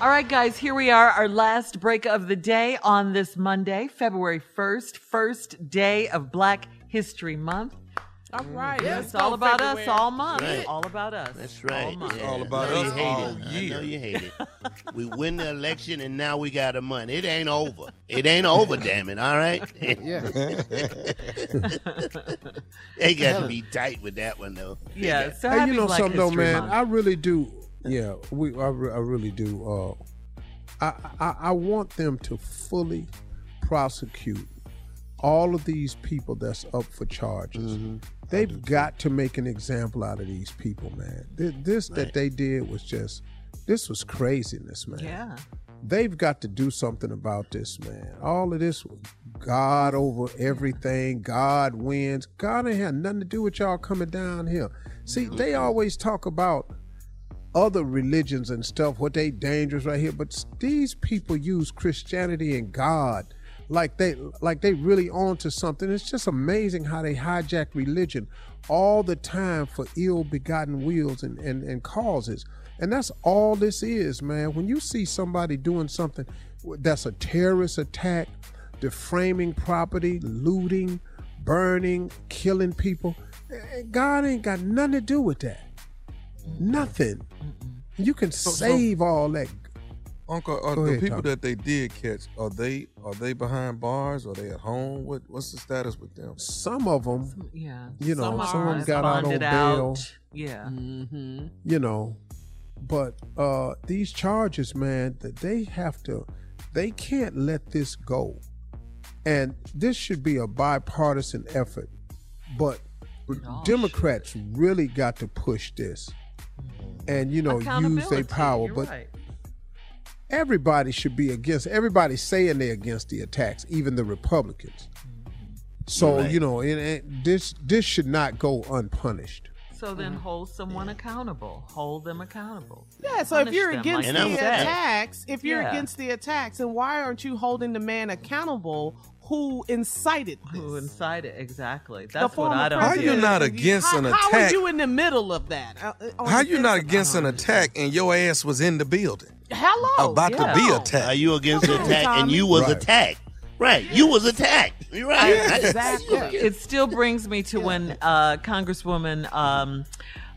All right, guys, here we are, our last break of the day on this Monday, February 1st, first day of Black History Month. All mm. right, Yeah, it's all go, about us all month. Right. All about us. That's right. All month. yeah. all about I us you hate all it. I year. know you hate it. we win the election and now we got the money. It ain't over. It ain't over, damn it. All right. Yeah. they got to be tight with that one though. Yeah, so Hey, happy you know Black something though, man. Month. I really do. Yeah, we. I, re- I really do. Uh, I, I I want them to fully prosecute all of these people that's up for charges. Mm-hmm. They've got to make an example out of these people, man. Th- This that they did was just. This was craziness, man. yeah. They've got to do something about this, man. All of this, God over everything. God wins. God ain't had nothing to do with y'all coming down here. See, they always talk about other religions and stuff, what they dangerous right here, but these people use Christianity and God like they like they really onto something. It's just amazing how they hijack religion all the time for ill-begotten wills and, and, and causes. And that's all this is, man. When you see somebody doing something that's a terrorist attack, deframing property, looting, burning, killing people, eh, God ain't got nothing to do with that. Nothing. You can so- save all that. Uncle, are Go the ahead, people Tommy. that they did catch are they are they behind bars? Are they at home? What what's the status with them? Some of them, Yeah. You know, Some some of are 'em got out on bail. out. Yeah. Mm-hmm. you know, but uh these charges, man, that they have to, they can't let this go. And this should be a bipartisan effort, but all Democrats really got to push this, and you know, use their power. you're But right. everybody should be against everybody saying they're against the attacks even the republicans mm-hmm. so Right. you know it, it, this this should not go unpunished So then hold someone accountable. Hold them accountable. Yeah, so if you're against like the attacks, if you're Yeah. against the attacks, then why aren't you holding the man accountable who incited this. Who incited? Exactly. That's what I don't How president. you not against how, an attack? How are you in the middle of that? Uh, uh, How the you not against an attack and your ass was in the building Hello. about yeah. to be attacked. Are you against the Come on, attack? And you was Right. attacked. Right. You was attacked. You're right. Yeah, I- exactly. It still brings me to when uh, Congresswoman um,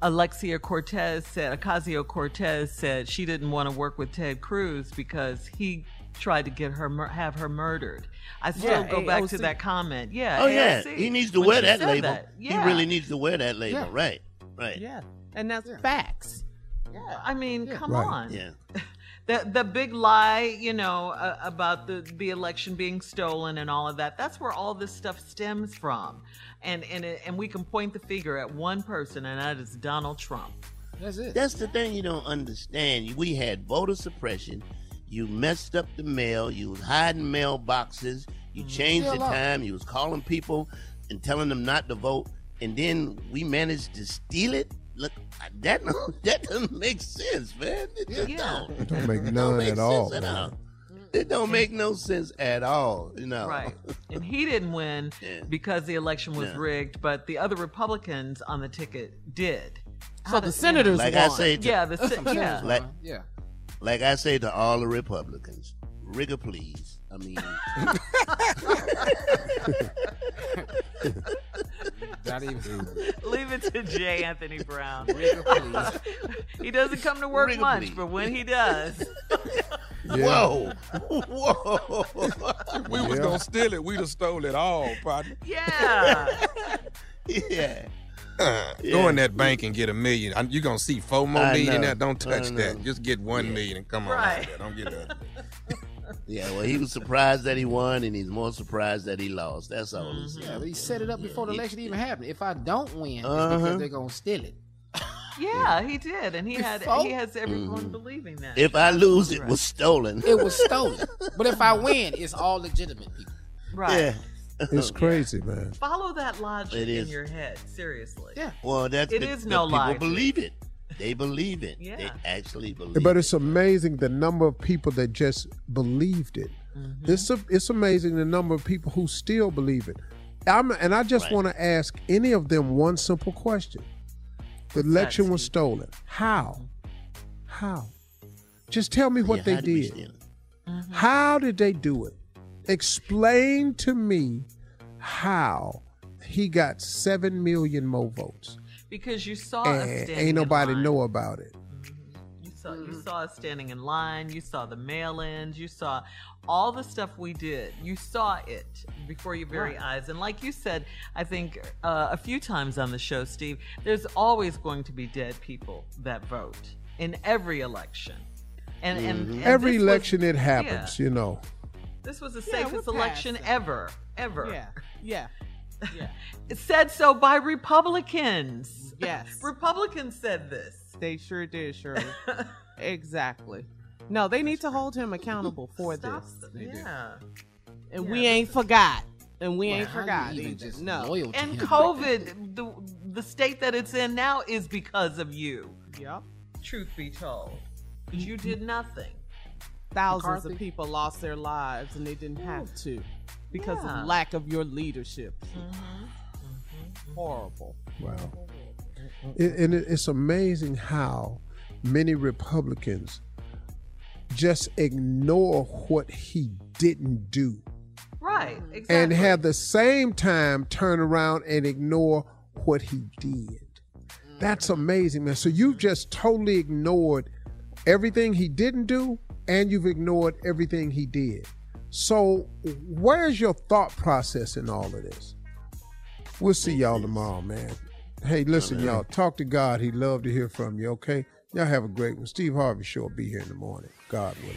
Alexia Cortez said, Ocasio Cortez said she didn't want to work with Ted Cruz because he tried to get her mur- have her murdered. I still Yeah, go back to that comment. Yeah. Oh yeah, he needs to when wear that label. that. He really needs to wear that label. Yeah. Right. Right. Yeah, and that's facts. Yeah, I mean, come Right. on. Yeah. The the big lie, you know, uh, about the the election being stolen and all of that. That's where all this stuff stems from, and and it, and we can point the finger at one person, and that is Donald Trump. That's it. That's the thing you don't understand. We had voter suppression. You messed up the mail. You was hiding mailboxes. You mm-hmm. changed the time. You was calling people and telling them not to vote. And then we managed to steal it. Look, that that doesn't make sense, man. It just Yeah. don't. It don't make It none make at all. at all. It don't make no sense at all. You know. Right. And he didn't win Yeah. because the election was Yeah. rigged, but the other Republicans on the ticket did. So the senators Like won. I say, to, Yeah, the se- yeah. Like- yeah. Like I say to all the Republicans, rigor please. I mean, Not even. Leave it to J. Anthony Brown. Rigor, please. he doesn't come to work Rigor, much, please. but when he does, whoa, whoa. we was gonna steal it. We'd have stole it all, partner. yeah. yeah. Go in that bank and get a million. You're gonna see four more I million in know. there. Don't touch that. Just get one million and come on Right. Don't get that. Yeah, well, he was surprised that he won, and he's more surprised that he lost. That's all. Mm-hmm. Yeah, but he set it up before the election even happened. If I don't win, Uh-huh. because they're gonna steal it. Yeah, he did. And he had Before? he has everyone believing that. If I lose, it was stolen. It was stolen. but if I win, it's all legitimate people. right. Yeah. It's crazy, man. Follow that logic It in is. your head. Seriously. Yeah. Well, that's It the- is the no people lie. believe it. They believe it. Yeah. They actually believe it. But it. it's amazing the number of people that just believed it. Mm-hmm. It's a, it's amazing the number of people who still believe it. I'm, and I just Right. want to ask any of them one simple question: The election was Steve? stolen. How? How? Just tell me what Yeah, they how we did. steal it? How did they do it? Explain to me how he got seven million more votes Because you saw us and standing ain't in nobody line. know about it. Mm-hmm. You saw you mm-hmm. saw us standing in line. You saw the mail-ins. You saw all the stuff we did. You saw it before your very eyes. And like you said, I think uh, a few times on the show, Steve, there's always going to be dead people that vote in every election. And, and, and mm-hmm. Every this was- election it happens, yeah, you know. This was the Yeah, safest election it. ever, ever. Yeah, yeah, yeah. It said so by Republicans. Yes. Republicans said this. They sure did, Shirley. exactly. No, they need to hold him accountable for Stop this. Yeah. And Yeah, we this ain't forgot. And we Well, ain't forgot even just No. loyal And him like? COVID, the the state that it's in now is because of you. Yep. Truth be told, you did nothing. Thousands McCarthy? of people lost their lives and they didn't have to because Yeah. of lack of your leadership. Mm-hmm. mm-hmm. Horrible. Wow. Mm-hmm. It, and it, it's amazing how many Republicans just ignore what he didn't do Right. Mm-hmm. Exactly. and have the same time turn around and ignore what he did. That's amazing, man. So you've just totally ignored everything he didn't do and you've ignored everything he did. So where's your thought process in all of this? We'll see y'all tomorrow, man. Hey, listen, y'all. Talk to God. He'd love to hear from you, okay? Y'all have a great one. Steve Harvey Show will be here in the morning. God willing.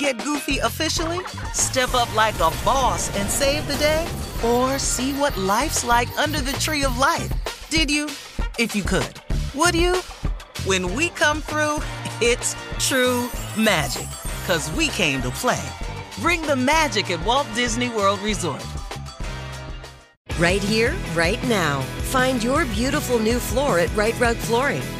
get goofy officially? Step up like a boss and save the day? Or see what life's like under the tree of life? Did you? If you could. Would you? When we come through, it's true magic. Cause we came to play. Bring the magic at Walt Disney World Resort. Right here, right now. Find your beautiful new floor at Rite Rug Flooring.